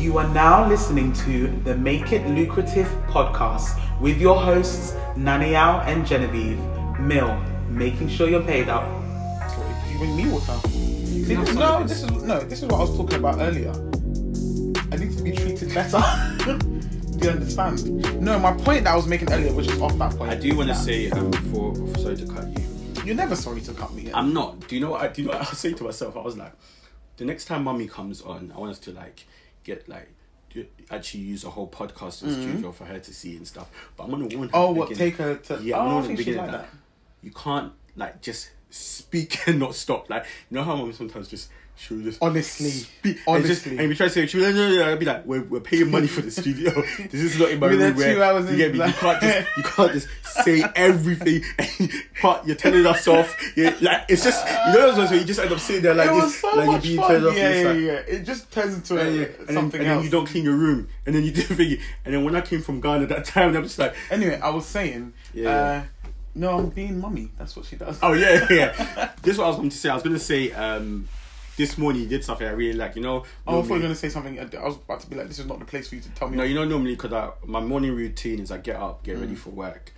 You are now listening to the Make It Lucrative podcast with your hosts, Naniao and Genevieve. Mill, making sure you're paid up. You bring me water. See, No, this, no, this is no, this is what I was talking about earlier. I need to be treated better. Do you understand? No, my point that I was making earlier was just off that point. I do want to Yeah. say um, before, sorry to cut you. You're never sorry to cut me. In. I'm not. Do you know what? I, do you know what I was saying to myself? I was like, the next time mummy comes on, I want us to like get like actually use a whole podcast in studio for her to see and stuff. But I'm gonna warn her. Mm-hmm. oh, what? Take her to? Yeah, oh, I'm gonna she's begin like that. that. You can't like just speak and not stop. Like you know how mom sometimes just she'll just Honestly, speak and just honestly. and we try to say, "She will no, no, no." I'd be like, "We're we're paying money for the studio. this is not in my room. Where, two hours you get me? You can't just you can't just say everything. but you're telling us off. You're, like it's just you know those ones where you just end up sitting there like this, so like you're being turned off. yeah, yeah, like- yeah. It just turns into a, and, yeah, and then, something and then you don't clean your room, and then you do thing. And then when I came from Ghana that time, I'm just like, Anyway, I was saying. Yeah. Uh, no, I'm being mummy. That's what she does. Oh yeah, yeah. yeah. this is what I was going to say. I was going to say um, this morning you did something I really like. You know, Oh, I thought you were gonna say something. I was about to be like, "This is not the place for you to tell me." No, you know normally because my morning routine is I get up, get Mm. ready for work,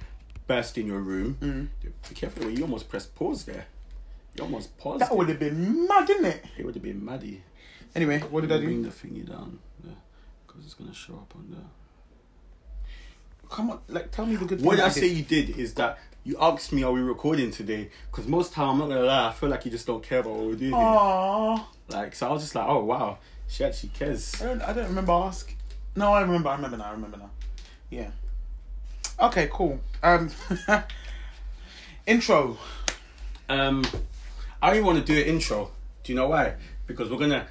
burst in your room. Be careful, you almost pressed pause there. You almost paused. that would have been mad, didn't it? It would have been maddy. Anyway, what did I do? Bring the thingy down because it's gonna show up on there. Come on, like, tell me the good. What I did. say you did is that you asked me, "Are we recording today?" Because most time I'm not gonna lie, I feel like you just don't care about what we're doing. Aww. Like, so I was just like, "Oh wow, she actually cares." I don't. I don't remember asking. No, I remember. I remember now. I remember now. Yeah. Okay. Cool. Um. intro. Um, I don't even want to do an intro. Do you know why? Because we're gonna.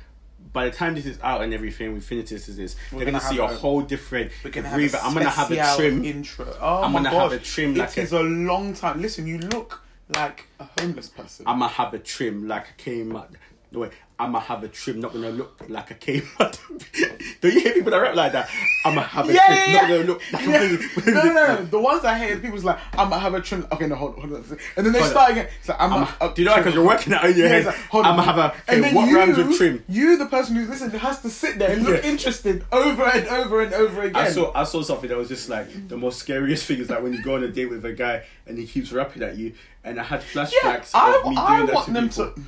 By the time this is out and everything, we finish this. Is this? We're They're gonna, gonna see a a- whole different. We're gonna have. reva- a I'm gonna have a trim. intro. Oh I'm my gonna gosh. have a trim It like a- is a long time. Listen, you look like a homeless person. I'm gonna have a trim like a Kmart. No way. I'm gonna have a trim, not gonna look like a Kmart. Don't you hear people that rap like that? I'm gonna have a Yeah, trim, yeah, not yeah. gonna look like Yeah. a no, no, no. The ones I hear, people's like, I'm gonna have a trim. Okay, no, hold on, hold on. And then they Hold start again. It's like, I'm, I'm, a, do you know because you're working out in your Yeah, head? like, hold on. I'm gonna have a. And then what you, rhymes with trim? You, the person who's listening, has to sit there and look Yeah. interested over and over and over again. I saw I saw something that was just like the most scariest thing is like when you go on a date with a guy and he keeps rapping at you, and I had yeah, flashbacks I, of me I doing that want to them people. to.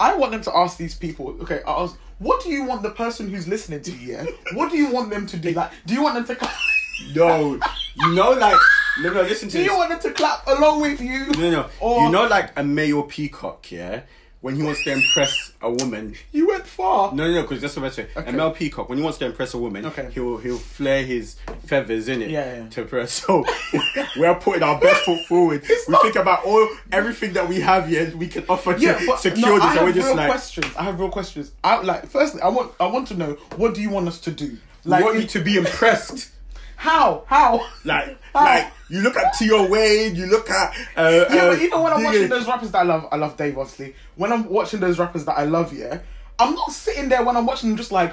I want them to ask these people. Okay, I ask, what do you want the person who's listening to you? Yeah, what do you want them to do? Like, do you want them to? clap- No, you know, like no, no. Listen to Do you want them to clap along with you? No, no. Or you know, like a male peacock, yeah. When he wants to impress a woman, you went far. no, no, because that's what I'm saying. Okay. Male peacock, when he wants to impress a woman, Okay. he'll he'll flare his feathers in it Yeah, yeah. to impress. So we're putting our best foot forward. we not- think about all everything that we have here, we can offer to but secure no, this, I and have we're just real like, questions. I have real questions. I like. Firstly, I want. I want to know what do you want us to do? we Like, want in- you to be impressed. how? How? Like, How? like you look at Tion Wayne, you look at uh, Yeah, uh, but even when I'm watching those rappers that I love, I love Dave obviously. When I'm watching those rappers that I love, yeah, I'm not sitting there when I'm watching them just like,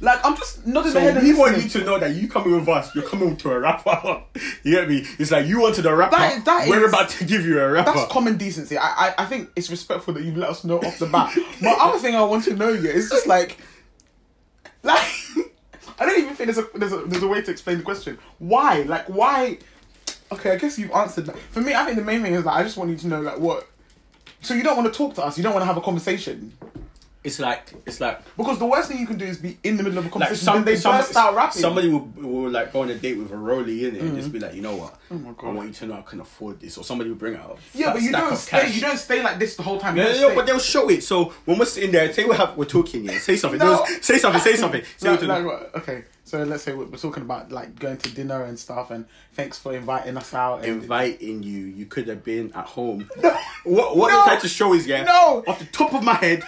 like I'm just nodding So my head and we want you to know that you coming with us, you're coming to a rapper. you get me? It's like you wanted a rapper. That- that we're is- about to give you a rapper. That's common decency. I, I I think it's respectful that you've let us know off the bat. My other thing I want to know yeah is just like, like I don't even think there's a there's a there's a way to explain the question. Why? Like why? Okay, I guess you've answered that. For me, I think the main thing is that I just want you to know like what. So you don't want to talk to us. You don't want to have a conversation it's like it's like because the worst thing you can do is be in the middle of a like conversation. some, they some burst out rapping. somebody will, will like go on a date with a rollie in it and just mm. be like, you know what? Oh my God. I want you to know I can afford this, or somebody will bring out. Yeah, but you don't stay. cash. You don't stay like this the whole time. You No, no, no, but they'll show it. So when we're sitting there, say we have we're talking, yeah. Say something. No. Say something. Say something. Say like, like? Okay, so let's say we're, talking about like going to dinner and stuff, and thanks for inviting us out. And inviting you. You could have been at home. What what No. I'm trying to show is yeah. No. Off the top of my head,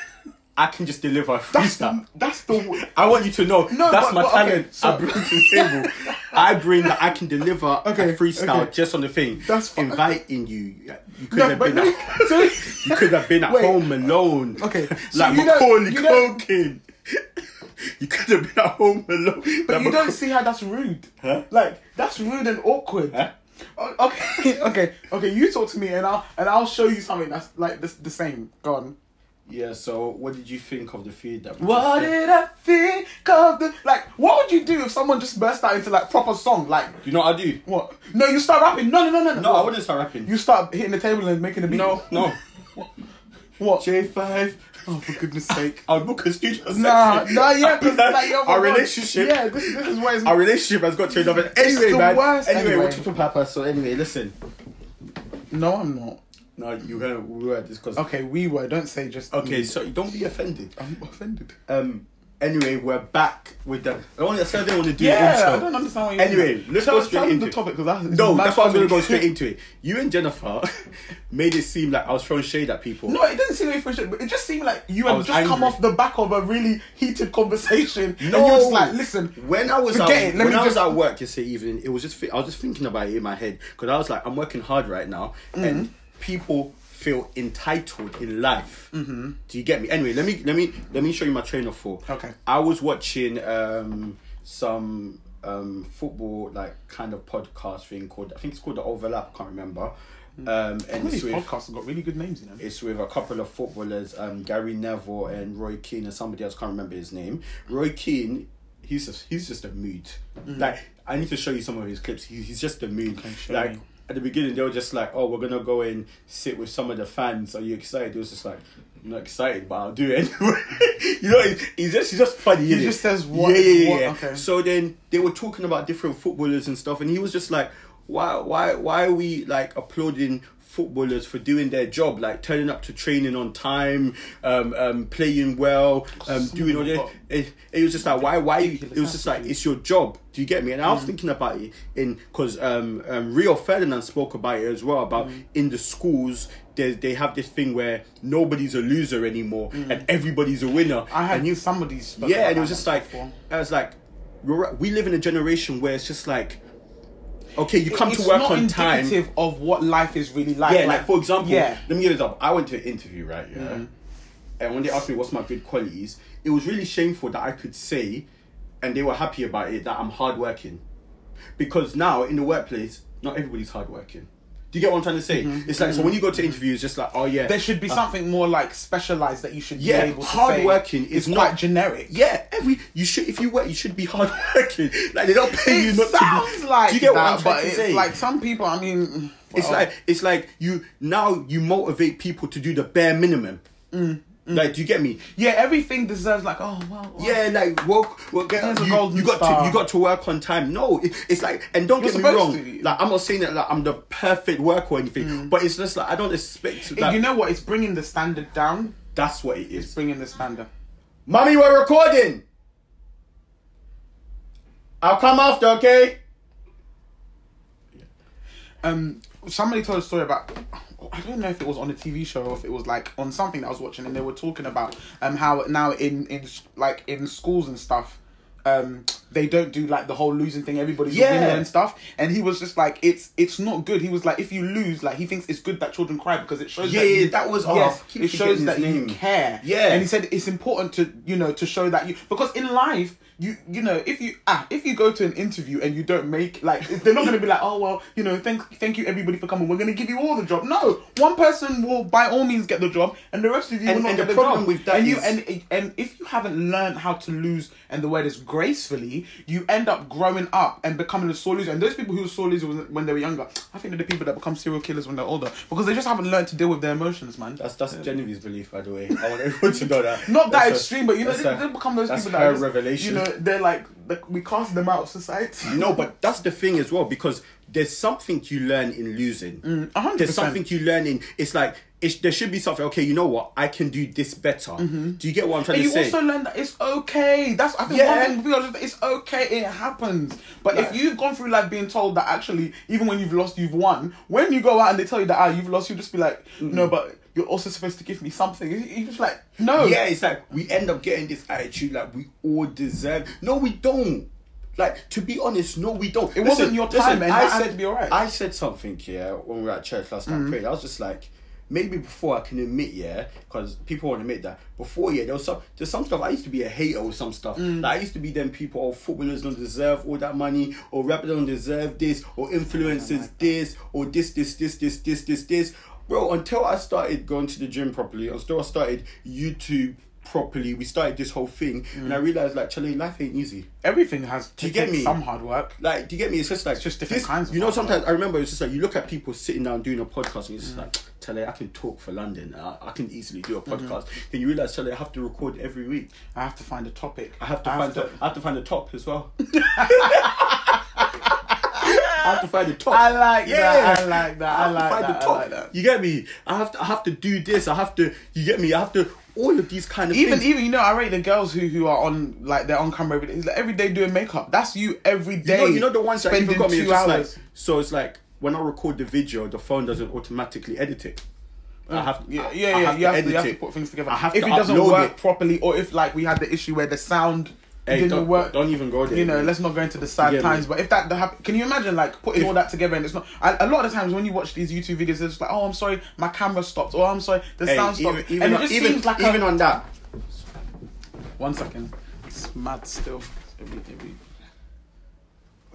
I can just deliver a that's the, that's the I want you to know No, that's but- my but, okay, talent. so- I bring to the table. I bring that I can deliver Okay, a freestyle okay. just on the thing. That's fine. inviting you. You could no, have been. At, so, you could have been at Wait. home alone. Okay, so like you Macaulay you don't- Culkin. You could have been at home alone. but you don't see how that's rude. Huh? Like that's rude and awkward. Huh? Oh, okay, okay, okay. You talk to me, and I'll and I'll show you something that's like the, the same. Go on. Yeah. So, what did you think of the feed that? we What did I think of the like? What would you do if someone just burst out into like proper song? Like You know what I do? what? No, you start rapping. No, no, no, no, No, I wouldn't start rapping. You start hitting the table and making a beat. no, no. What? J five. Oh, for goodness sake. I'll book a studio. Nah, session. nah, yeah, because Like, yo, our relationship. Yeah, this, this is it's. Our relationship has got turned off. Anyway, the man. worst Anyway, anyway. we're talking papa. So anyway, listen. No, I'm not. No, you were we were discussing. Okay, we were. Don't say just. Okay, me. so don't be offended. I'm offended. Um. Anyway, we're back with the. I only said I didn't want to do Yeah, intro. I don't understand what you Anyway, mean. let's tell, go straight tell into the it. topic because that's No, that's why I was gonna go straight into it. You and Jennifer made it seem like I was throwing shade at people. No, it didn't seem like frustrated, but it just seemed like you had just come off the back of a really heated conversation. No, and you were like, listen, When I was at, it, when I was at work yesterday evening, it was just I was just thinking about it in my head because I was like, I'm working hard right now, Mm-hmm. and people feel entitled in life. Mm-hmm. Do you get me? Anyway, let me let me let me show you my train of thought. Okay. I was watching um, some um, football like kind of podcast thing called I think it's called the Overlap. I can't remember. Um, and it's these with podcasts have got really good names in them. it's with a couple of footballers, um, Gary Neville and Roy Keane, and somebody else can't remember his name. Roy Keane, he's just he's just a mood. Like I need to show you some of his clips. He, he's just a mood. Okay, like me. At the beginning, they were just like, "Oh, we're gonna go and sit with some of the fans. Are you excited?" It was just like. I'm not excited, but I'll do it anyway. you know, he's, just he's just funny. He just says what- Yeah, yeah, yeah. what- yeah. okay. So then they were talking about different footballers and stuff, and he was just like, "Why, why, why are we like applauding footballers for doing their job, like turning up to training on time, um, um, playing well, um, doing all this?" It, it was just like, why, why? It was just like it's your job. Do you get me? And I was thinking about it in because um, um, Rio Ferdinand spoke about it as well about in the schools. They, they have this thing where nobody's a loser anymore and everybody's a winner. I had and you somebody. yeah, and it was just like before. I was like, we live in a generation where it's just like, okay, you come to work on time. of what life is really like. Yeah, like, for example, yeah. let me give you an example. I went to an interview, right? Yeah, Mm-hmm. and when they asked me what's my good qualities, it was really shameful that I could say, and they were happy about it that I'm hardworking, because now in the workplace, not everybody's hardworking. Do you get what I'm trying to say? It's like so when you go to interviews, just like oh yeah, Mm-hmm. there should be something more like specialized that you should yeah, be able to hard say working is not quite generic. Yeah, every you should if you work, you should be hard working. Like they don't pay you not sounds to be. like do you get that, what I'm trying to say? like some people. I mean, it's like it's like you now you motivate people to do the bare minimum. Mm, Like, do you get me? yeah, everything deserves like oh wow. well. Yeah, like work. work There's a you, golden you got star. to you got to work on time. No, it, it's like and don't You're get me wrong. to. Like I'm not saying that like I'm the perfect worker or anything, but it's just like I don't expect. Like, you know what? It's bringing the standard down. that's what it is. Bringing the standard. Mommy, we're recording. I'll come after, okay? um somebody told a story about I don't know if it was on a TV show or if it was like on something that I was watching and they were talking about um how now in in like in schools and stuff um they don't do like the whole losing thing everybody's Yeah. winner and stuff and he was just like it's it's not good he was like if you lose like he thinks it's good that children cry because it shows Yeah, that yeah, you, that was- yes keep it shows that his you name. care Yeah. and he said it's important to you know to show that you because in life you you know if you ah if you go to an interview and you don't make like they're not going to be like oh well you know thank thank you everybody for coming we're going to give you all the job no one person will by all means get the job and the rest of you And- will not and get the problem job with that and you is- and and if you haven't learned how to lose and the word is gracefully you end up growing up and becoming a sore loser and those people who were sore losers when- they were younger I think they're the people that become serial killers when they're older because they just haven't learned to deal with their emotions man That's that's Genevieve's belief, by the way. I want everyone to know that. not that That's a- extreme, but you know, they, a- they become those people her that are just- revelation. You know, they're like, like we cast them out of society. No, but that's the thing as well because there's something you learn in losing. Mm, There's something you learn in. It's like there should be something. Okay, you know what? I can do this better. Do you get what I'm trying And to you also learn that it's okay. That's I think Yeah. one thing are just, it's okay. It happens. But Like- if you've gone through life being told that actually, even when you've lost, you've won. When you go out and they tell you that ah, you've lost, you just be like, no, but you're also supposed to give me something. You- You're just like, no. Yeah, it's like we end up getting this attitude like we all deserve. No, we don't. Like to be honest, no, we don't. It wasn't your time, and that had to be alright. I said something yeah when we were at church last Mm-hmm. night. prayed. I was just like, maybe before I can admit yeah, because people won't admit that before yeah, there was some there's some stuff I used to be a hater with some stuff. Mm. Like I used to be them people. Oh, footballers don't deserve all that money, or rappers don't deserve this, or influencers this, or this, this, this, this, this, this, this. bro, until I started going to the gym properly, until I started YouTube properly, we started this whole thing, and I realized like, Charlie, life ain't easy. Everything has to you get me? some hard work. Like, do you get me? It's just like just different this- kinds of You know, sometimes I remember it's just like you look at people sitting down doing a podcast, and it's just like, Charlie, I can talk for London. I, I can easily do a Mm-hmm. podcast. Then you realize, Charlie, I have to record every week. I have to find a topic. I have to I find have the, I have to find a top as well. I have to find the top. I like that. I like that. I to like find that. I like that. You get me? I have to. I have to do this. I have to. You get me? I have to. All of these kind of Even things. even you know I rate the girls who who are on like they're on camera every day. Like every day doing makeup. That's you every day. you know, you know the ones that even got me. Two hours. like so. It's like when I record the video, the phone doesn't automatically edit it. I have. yeah, yeah, I yeah. have you, have to, you have to it. put things together. I have if to it doesn't work it. properly, or if like we had the issue where the sound Hey, didn't don't, work, Don't even go there. you know, man. let's not go into the sad Yeah, times. man. But if that, can you imagine like putting If- all that together and it's not? I, a lot of the times when you watch these YouTube videos, it's like, oh, I'm sorry, my camera stopped, or I'm sorry, the Hey, sound stopped, even, even, and it on, just even, seems like even a, on that. one second, it's mad still. Every, every,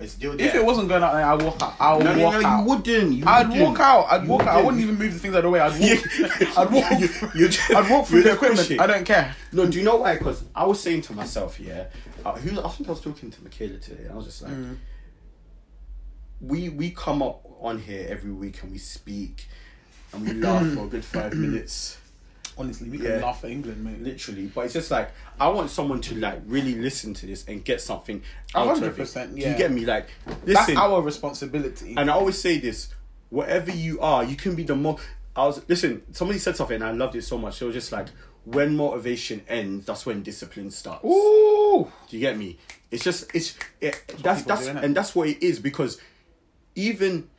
It's still if it wasn't going out, there, I'd walk out. I'll no, no, walk no, out. you wouldn't. You I'd wouldn't. walk out. I'd You walk out. I wouldn't. even move the things out of the way. I'd walk. I'd walk. You- you just- I'd walk through the equipment. I don't care. No, do you know why? Because I was saying to myself, yeah, uh, who I think I was talking to Michaela today. And I was just like, Mm. we we come up on here every week and we speak and we laugh for a good five minutes, Honestly, we can Yeah. laugh for England, mate. literally. But it's just like I want someone to like really listen to this and get something hundred of it. percent, Do yeah. you get me? Like, That's our responsibility. and I always say this: whatever you are, you can be the more. I was listen. Somebody said something, and I loved it so much. It was just like, when motivation ends, that's when discipline starts. Ooh. Do you get me? It's just it's it, that's people that's and that's what it is because even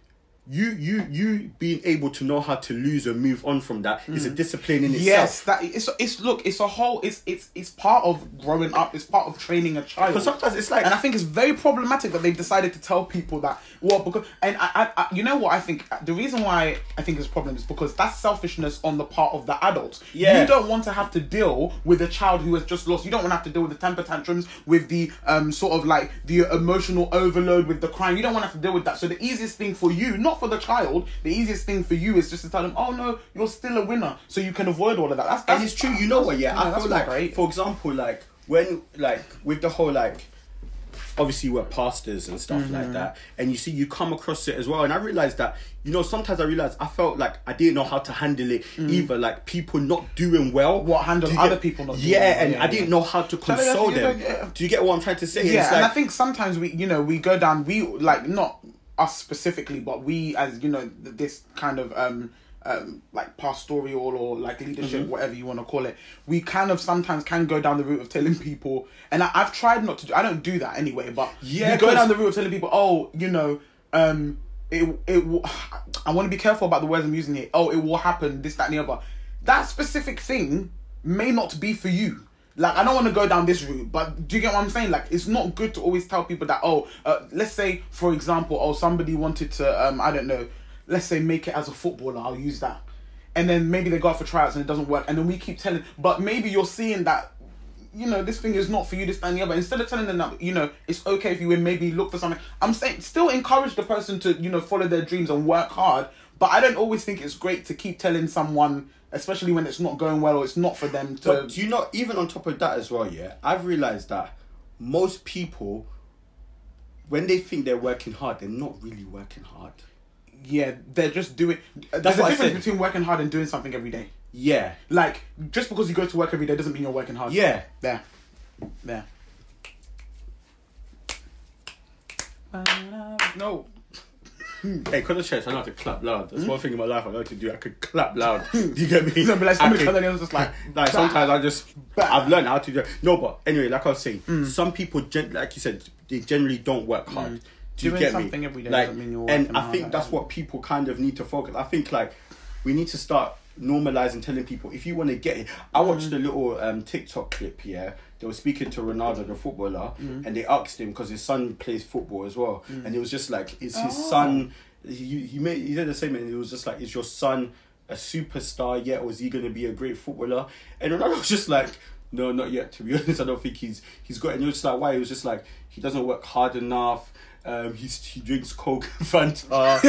you you you being able to know how to lose and move on from that is a discipline in Mm. Yes, itself. that it's it's look, it's a whole it's it's it's part of growing up, it's part of training a child. Because sometimes it's like and I think it's very problematic that they've decided to tell people that well because and I, I, I you know what I think the reason why I think it's a problem is because that's selfishness on the part of the adults. Yeah. You don't want to have to deal with a child who has just lost. You don't want to have to deal with the temper tantrums, with the um sort of like the emotional overload, with the crying. You don't want to have to deal with that. So the easiest thing for you, not for the child, the easiest thing for you is just to tell them, oh no, you're still a winner, so you can avoid all of that. That's, that's and it's true. You know what? Yeah, Yeah, I feel like, great. for example, like when like with the whole like. Obviously, we're pastors and stuff Mm-hmm. like that, and you see, you come across it as well. And I realized that, you know, sometimes I realized I felt like I didn't know how to handle it either. Like people not doing well, Mm. What, handle other get- people not doing Yeah, well, and yeah, I didn't know how to console them. know, yeah. Do you get what I'm trying to say? yeah, and I think sometimes we, you know, we go down. We like not us specifically, but we as you know, this kind of um, um like pastoral or like leadership, Mm-hmm. whatever you want to call it. We kind of sometimes can go down the route of telling people, and I, I've tried not to. do I don't do that anyway, but Yeah, go down the route of telling people, oh, you know, um. It, it will, I want to be careful about the words I'm using here. Oh, it will happen, this, that, and the other. That specific thing may not be for you. Like I don't want to go down this route, but do you get what I'm saying? Like it's not good to always tell people that oh, uh, let's say for example, oh somebody wanted to um I don't know, let's say make it as a footballer. I'll use that, and then maybe they go out for tryouts and it doesn't work, and then we keep telling, but maybe you're seeing that. You know, this thing is not for you, this and the other. Instead of telling them that, you know, it's okay if you win, maybe look for something. I'm saying, still encourage the person to, you know, follow their dreams and work hard. But I don't always think it's great to keep telling someone, especially when it's not going well or it's not for them to. But do you know, even on top of that as well, yeah, I've realized that most people, when they think they're working hard, they're not really working hard. Yeah, they're just doing. There's That's a what I difference said. between working hard and doing something every day. Yeah. Like, just because you go to work every day doesn't mean you're working hard. Yeah. There. There. No. Hmm. Hey, because of church, I know how to clap loud. That's one thing in my life I know how to do. I could clap loud. Hmm. Do you get me? Like, I could- comes in and it's just like, like sometimes I just. I've learned how to do. It. No, but anyway, like I was saying, hmm. some people, gen- like you said, they generally don't work hard. Do you Doing get something me? every day like, mean you're and I think that's that. what people kind of need to focus. I think like we need to start normalizing telling people if you want to get it. I watched a little um, TikTok clip. Yeah, they were speaking to Ronaldo, the footballer, mm. and they asked him because his son plays football as well, mm. and it was just like, is his Oh. son? He he made he did the same, and it was just like, is your son? a superstar yet, or is he going to be a great footballer? And Ronaldo was just like, No, not yet. To be honest, I don't think he's he's got. And you're just like, why? He was just like, he doesn't work hard enough. Um, he's he drinks coke, Fanta,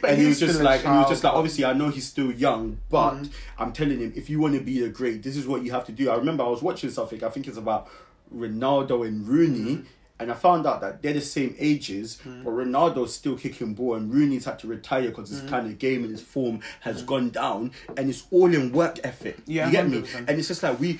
and he was just like, and he was just like, obviously, I know he's still young, but Mm. I'm telling him, if you want to be the great, this is what you have to do. I remember I was watching something. I think it's about Ronaldo and Rooney. Mm. And I found out that they're the same ages, but Ronaldo's still kicking ball, and Rooney's had to retire because Mm. his kind of game and his form has gone down, and it's all in work ethic. Yeah, you get me? 100%. And it's just like we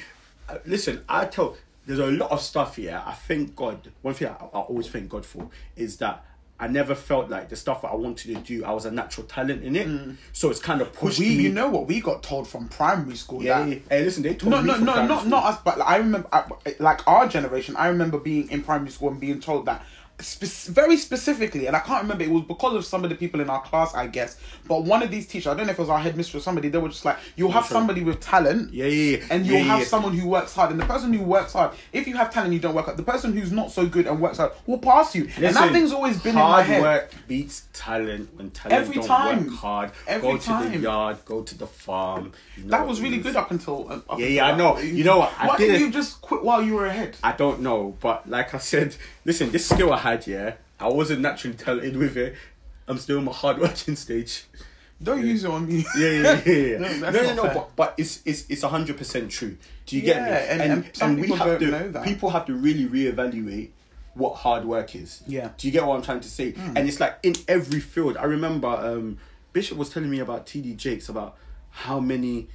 uh, listen. I tell there's a lot of stuff here. I thank God. One thing I, I always thank God for is that I never felt like the stuff that I wanted to do. I was a natural talent in it, mm. so it's kind of pushed we, me. you know what we got told from primary school yeah, that. Hey, listen, they told no, me no, no, not school. not us, but like, I remember, I, like our generation. I remember being in primary school and being told that spe- very specifically, and I can't remember. It was because of some of the people in our class, I guess. But one of these teachers, I don't know if it was our headmistress or somebody, they were just like, "You'll have somebody with talent, Yeah, yeah, yeah. and you'll yeah, have yeah. someone who works hard. And the person who works hard, if you have talent, you don't work hard. The person who's not so good and works hard will pass you. and that thing's always been in my hard work beats talent when talent Every don't time. work hard. Every go to the yard, go to the farm. you know That was really good up until. up Yeah, until yeah, I know. You know what? I Why didn't didn't- you just quit while you were ahead? I don't know, but like I said, listen, this skill I had, yeah, I wasn't naturally talented with it. I'm still in my hard working stage. Don't use it on me. Yeah, yeah, yeah. yeah. No, no, no, no, but, but it's it's it's hundred percent true. Do you Yeah, get me? and- and some we people have to know that. people have to really reevaluate what hard work is. Yeah. Do you get what I'm trying to say? Hmm. And it's like in every field. I remember um, Bishop was telling me about TD Jakes about how many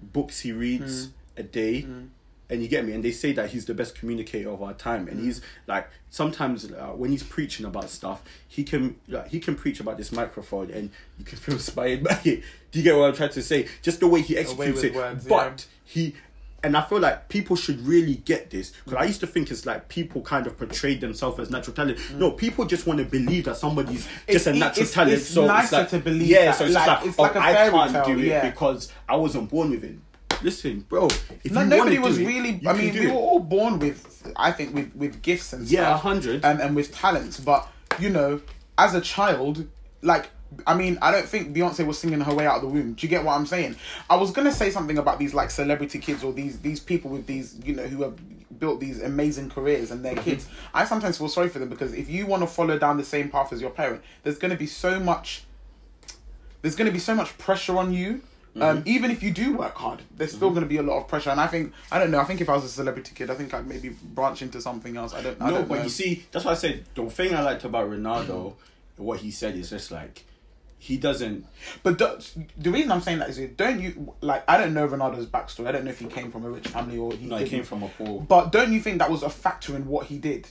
books he reads hmm. a day. Hmm. And you get me, and they say that he's the best communicator of our time, and mm. he's like sometimes uh, when he's preaching about stuff, he can like, he can preach about this microphone, and you can feel inspired by it. Do you get what I'm trying to say? Just the way he executes with it, words, but he and I feel like people should really get this because I mm. used to think it's like people kind of portrayed themselves as natural talent. Mm. No, people just want to believe that somebody's just a natural it's- talent. it's so nicer it's like, to believe yeah, that. so it's Like, just like, it's oh, like a I can't tale, do it yeah. because I wasn't born with it. Listen, bro, if No, nobody was it, really. I mean, we it. were all born with, I think, with with gifts and Yeah, stuff. 100. and and with talents. But you know, as a child, like. I mean, I don't think Beyonce was singing her way out of the womb. Do you get what I'm saying? I was gonna say something about these like celebrity kids or these these people with these you know who have built these amazing careers and Mm-hmm. their kids. I sometimes feel sorry for them because if you want to follow down the same path as your parent, there's gonna be so much there's going to be so much pressure on you. Um, Mm-hmm. even if you do work hard, there's still going to be a lot of pressure. And I think I don't know. I think if I was a celebrity kid, I think I'd maybe branch into something else. I don't. I no, don't but know. you see, that's why I said the thing I liked about Ronaldo, what he said is just like he doesn't. But the, the reason I'm saying that is, don't you like? I don't know Ronaldo's backstory. I don't know if he came from a rich family or he. No, he came from a poor. But don't you think that was a factor in what he did?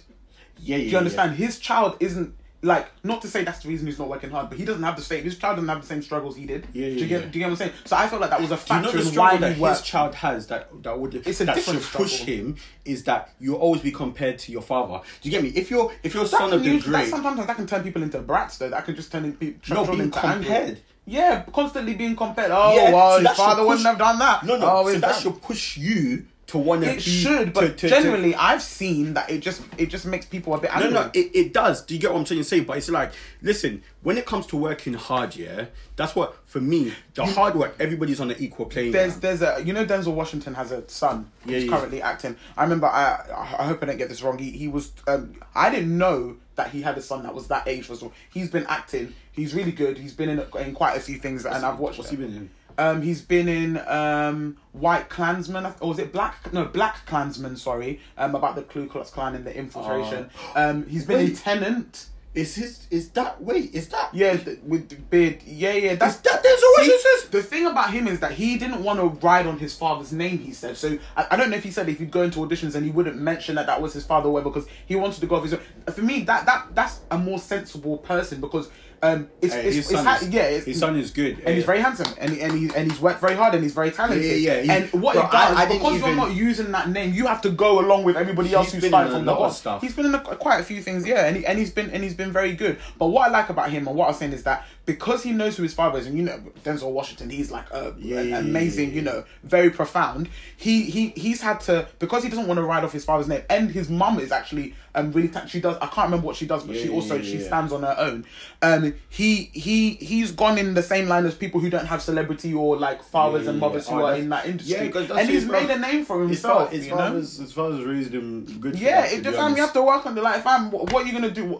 Yeah, yeah. Do you understand? His child isn't like not to say that's the reason he's not working hard, but he doesn't have the same. His child doesn't have the same struggles he did. Yeah, yeah, do you get? yeah. Do you get what I'm saying? So I felt like that was a Do you know factor the struggle why that his child has that that would It's a that different should push him is that you always be compared to your father. Do you get me? If you're if you're son of the that great, sometimes that can turn people into brats though. That can just turn people No, being compared. Yeah, constantly being compared. Oh Yeah, well, so his father push- wouldn't have done that. no, no, oh, so his that should push you to want to be. It should, but to- to- to- generally, I've seen that it just it just makes people a bit No, angry. no, it, it does. Do you get what I'm trying to say? But it's like, listen, when it comes to working hard, yeah, that's what for me, the hard work. Everybody's on an equal playing. There's there's a you know Denzel Washington has a son Yeah, who's yeah. currently acting. I remember I I hope I don't get this wrong. He he was um I didn't know that he had a son that was that age. Was he's been acting. He's really good. He's been in in quite a few things, and I've watched. What's it. he been in? Um, he's been in um, White Klansman, or was it Black? No, Black Klansman. Sorry, um, about the Ku Klux Klan and the infiltration. um, he's been in Tenet. Is his? Is that? Wait, is that? Yeah, th- with the beard. Yeah, yeah. That's that Denzel Washington? The thing about him is that he didn't want to ride on his father's name. He said so. I, I don't know if he said if he'd go into auditions and he wouldn't mention that that was his father or whatever because he wanted to go off his own. For me, that that that's a more sensible person because um, it's, Hey, it's, his it's is- yeah, it's, his son is good, and he's yeah. very handsome and he, and he and he's worked very hard and he's very talented. Yeah, yeah. And what bro, it does I- I because you're not using that name, you have to go along with everybody else He's who's in from the bottom. stuff. He's been in a, quite a few things, yeah, and he, and he's been and he's been very good. But what I like about him and what I'm saying is that because he knows who his father is, and you know Denzel Washington, he's like a, an amazing, you know, very profound. He he he's had to because he doesn't want to ride off his father's name, and his mum is actually um really ta- she does I can't remember what she does, but she also she stands on her own. Um, he he he's gone in the same line as people who don't have celebrity or like fathers Yeah, and mothers yeah. who Oh, are in that industry, Yeah, and he's made brother. a name for himself. his you know? father's his father's raised him good. Yeah, it be fam, you have to work on the like, fam. What, what are you gonna do?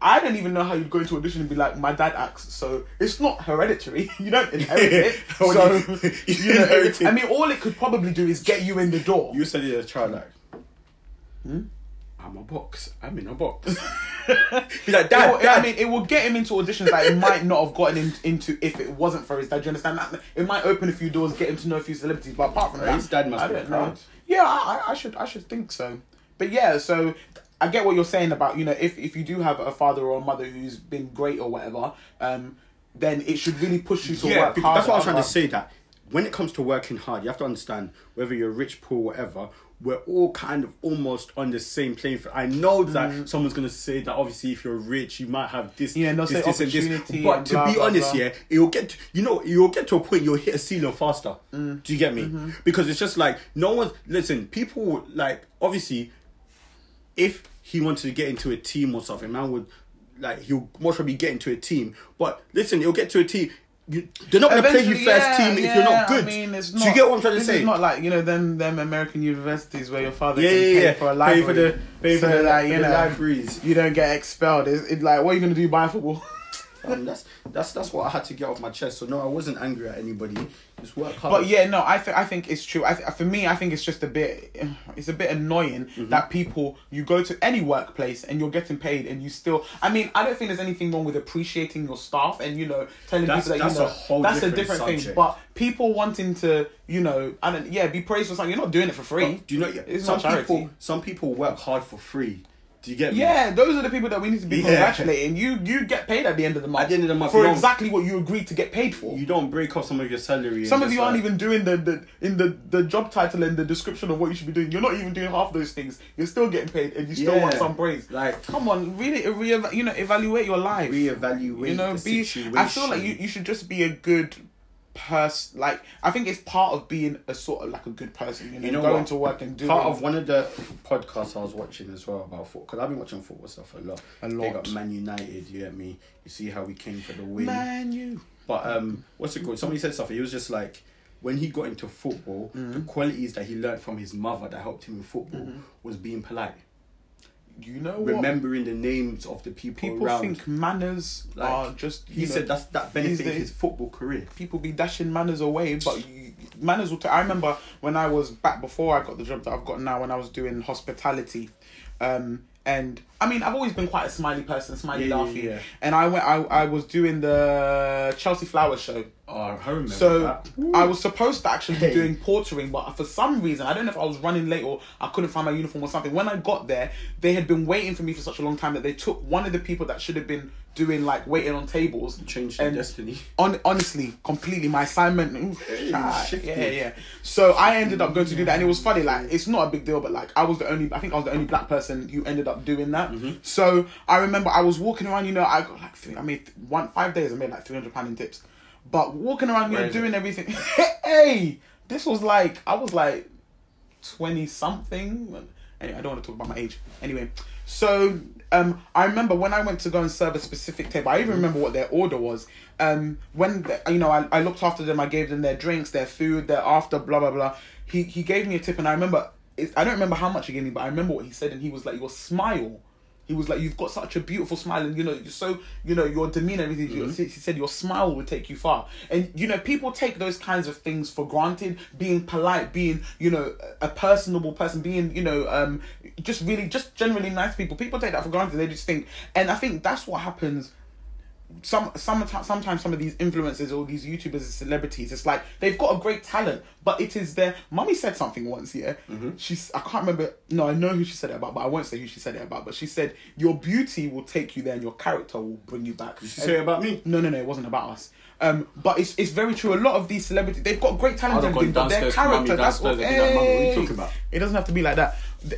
I- don't even know how you'd go into audition and be like, my dad acts, so it's not hereditary. you don't inherit it. So you- you know, inherit it. I mean, all it could probably do is get you in the door. You said as a child, like. Hmm? I'm a box. I'm in a box. Like, dad, will- dad. I mean, it will get him into auditions that he might not have gotten him into if it wasn't for his dad. Do you understand that? It might open a few doors, get him to know a few celebrities, but apart from Right, that, his dad must I be proud. know. Yeah, I, I should, I should think so. But yeah, so I get what you're saying about you know if if you do have a father or a mother who's been great or whatever, um, then it should really push you to yeah, work hard. that's what I was trying to say. That when it comes to working hard, you have to understand whether you're rich, poor, whatever. We're all kind of almost on the same playing field. I know that someone's gonna say that obviously if you're rich, you might have this, Mm. Yeah, this, this, and this. opportunity But and to blah, be blah, honest, blah. yeah, it'll get to, you know you'll get to a point you'll hit a ceiling faster. Mm. Do you get me? Mm-hmm. Because it's just like no one. Listen, people like obviously if he wanted to get into a team or something, man would like he'll most probably get into a team. But listen, he'll get to a team. You, they're not going to play you Eventually, first yeah, team if yeah, you're not good. I mean, it's Do you get what I'm trying to say? It's not like you know them them American universities where your father Yeah, can yeah, pay yeah. for a Pay for the- pay for the- for you know libraries. you don't get expelled. It's, it's like what are you gonna do? Buy football? Um, that's that's that's what I had to get off my chest. So no, I wasn't angry at anybody. Just work hard. But yeah, no, I think I think it's true. I th- for me, I think it's just a bit, it's a bit annoying Mm-hmm. that people you go to any workplace and you're getting paid and you still. I mean, I don't think there's anything wrong with appreciating your staff and you know telling That's- people that that's you know a whole that's a different different thing. But people wanting to, you know, I don't, yeah, be praised for something. You're not doing it for free. do you know? It's some not charity. people, some people work hard for free. Do you get me? Yeah, those are the people that we need to be Yeah. congratulating. You you get paid at the end of the month. At the end of the month, for exactly what you agreed to get paid for. You don't break off some of your salary. Some of you aren't like- even doing the, the in the, the job title and the description of what you should be doing. You're not even doing half those things. You're still getting paid and you still Yeah. want some praise. Like- come on, really, re- you know, evaluate your life. reevaluate. you know, the be. situation. I feel like you, you should just be a good person. Like I think it's part of being a sort of like a good person. You know, You know going what? to work and doing Part of one of the podcasts I was watching as well about football, because I've been watching football stuff a lot. A They lot. got Man United, you get me? You see how we came for the win. man, you. But um, what's it called? Somebody said something. He was just like, when he got into football, Mm-hmm. the qualities that he learned from his mother that helped him in football Mm-hmm. was being polite, You know what? remembering the names of the people, People around. think manners Like, are just. he know, said that's that benefited his football career. people be dashing manners away, but you, manners will. T- I remember when I was back before I got the job that I've got now, when I was doing hospitality, um, and I mean I've always been quite a smiley person, smiley, Yeah, yeah, yeah. and I went. I, I was doing the Chelsea Flower show. Oh, I remember So that. I was supposed to actually Hey. be doing portering, but for some reason I don't know if I was running late or I couldn't find my uniform or something. When I got there, they had been waiting for me for such a long time that they took one of the people that should have been doing like waiting on tables. Changed your and destiny. On, honestly, completely my assignment. oof, Hey, ah, yeah, yeah. So I ended up going to do that, and it was funny. Like it's not a big deal, but like I was the only. I think I was the only black person who ended up doing that. Mm-hmm. So I remember I was walking around. You know, I got like three, I made one five days. I made like three hundred pound in tips. But walking around, you know, doing everything. hey, this was like I was like twenty something. Anyway, I don't want to talk about my age. Anyway, so um, I remember when I went to go and serve a specific table. I even remember what their order was. Um, when the, you know, I, I looked after them. I gave them their drinks, their food, their after, blah blah blah. He he gave me a tip, and I remember. It, I don't remember how much he gave me, but I remember what he said, and he was like, "Your smile." He was like, "You've got such a beautiful smile, and you know, you're so you know your demeanor, everything." He said, "Your smile will take you far." And you know, people take those kinds of things for granted. Being polite, being you know a personable person, being you know um just really just generally nice people. People take that for granted. They just think, and I think that's what happens some sometimes sometimes some of these influencers or these YouTubers and celebrities, it's like they've got a great talent, but it is their mummy said something once, yeah. Mm-hmm. She's I can't remember no, I know who she said it about, but I won't say who she said it about. But she said your beauty will take you there and your character will bring you back. Did she say it about me? No, no, no, it wasn't about us. Um, but it's it's very true. A lot of these celebrities, they've got great talent and everything, but their downstairs to mummy, character, that's what, downstairs and be like, "Mum, what are you talking about?" It doesn't have to be like that.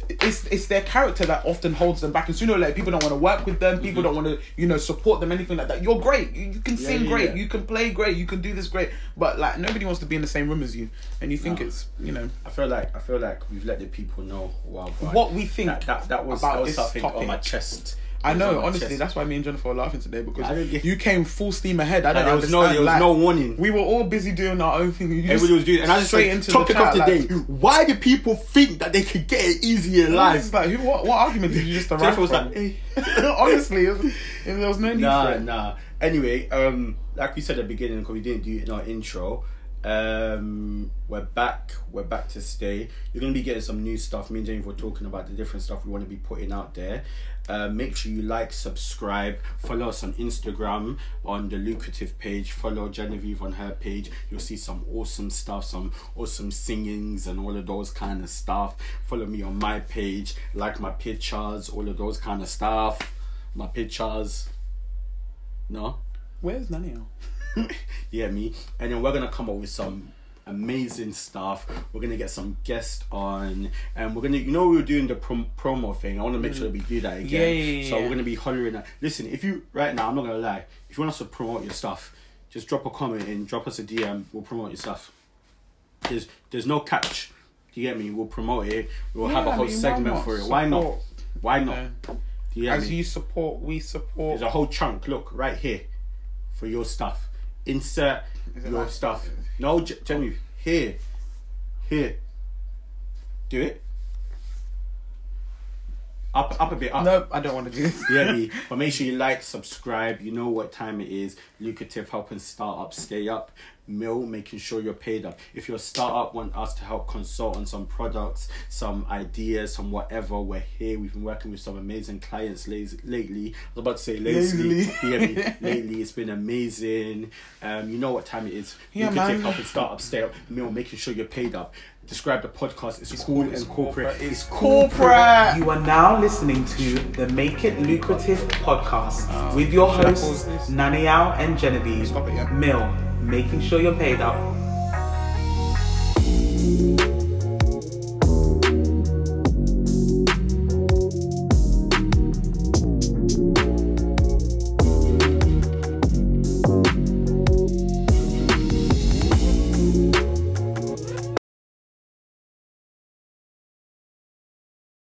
It's it's their character that often holds them back, and sooner or later, people don't want to work with them. People don't want to, you know, support them, anything like that. You're great. You, you can Yeah, sing yeah, great. yeah. You can play great. You can do this great. But like nobody wants to be in the same room as you, and you think No. it's you know I feel like I feel like we've let the people know wow, what we think that, that, that was about that was this something topic. on my chest. I know, honestly, that's why me and Jennifer were laughing today because get- you came full steam ahead. I don't there was no, there was like, no warning. We were all busy doing our own thing. You Everybody was doing, and I just straight like, into topic the of the chat, day: Why do people think that they could get it easy in life? like, who, what, what argument did you just arrive Jennifer was from? like, "Hey." Honestly, it was, there was no need nah, for it. nah. Anyway, um, like we said at the beginning, because we didn't do it in our intro, um, we're back. We're back to stay. You're gonna be getting some new stuff. Me and James were talking about the different stuff we want to be putting out there. Uh, make sure you like, subscribe, follow us on Instagram on the lucrative page. Follow Genevieve on her page. You'll see some awesome stuff, some awesome singings and all of those kind of stuff. Follow me on my page, like my pictures, all of those kind of stuff. My pictures. No? Where's Naniel? yeah, me. And then we're gonna come up with some amazing stuff. We're gonna get some guests on, and we're gonna, you know, we were doing the prom- promo thing. I want to make sure that we do that again. Yeah, yeah, yeah, so yeah. we're gonna be hollering at. Listen, if you right now, I'm not gonna lie. If you want us to promote your stuff, just drop a comment and drop us a DM. We'll promote your stuff. There's there's no catch. Do you get me? We'll promote it. We'll have a Yeah, I whole mean, segment for it. Why not? Why not? Do you get As me? you support, we support. There's a whole chunk. Look right here for your stuff. Insert Is it your like- stuff. No, Genevieve. Here, here. Do it. Up, up a bit. Up. Nope, I don't want to do this. Yeah, me. But make sure you like, subscribe. You know what time it is. Lucrative helping startups stay up. Mill making sure you're paid up. If you're a startup, want us to help consult on some products, some ideas, some whatever, we're here. We've been working with some amazing clients lately. I was about to say lazily. Lazily. Yeah, lately it's been amazing. Um, you know what time it is. Yeah, Lucrative man. helping startups stay up. Mill making sure you're paid up. Describe the podcast. It's, cool and corporate. corporate. It's Corporate. You are now listening to the Make It Lucrative podcast ah. with your hosts? Naniao and Genevieve. Stop it, yeah. Mill, making sure you're paid up.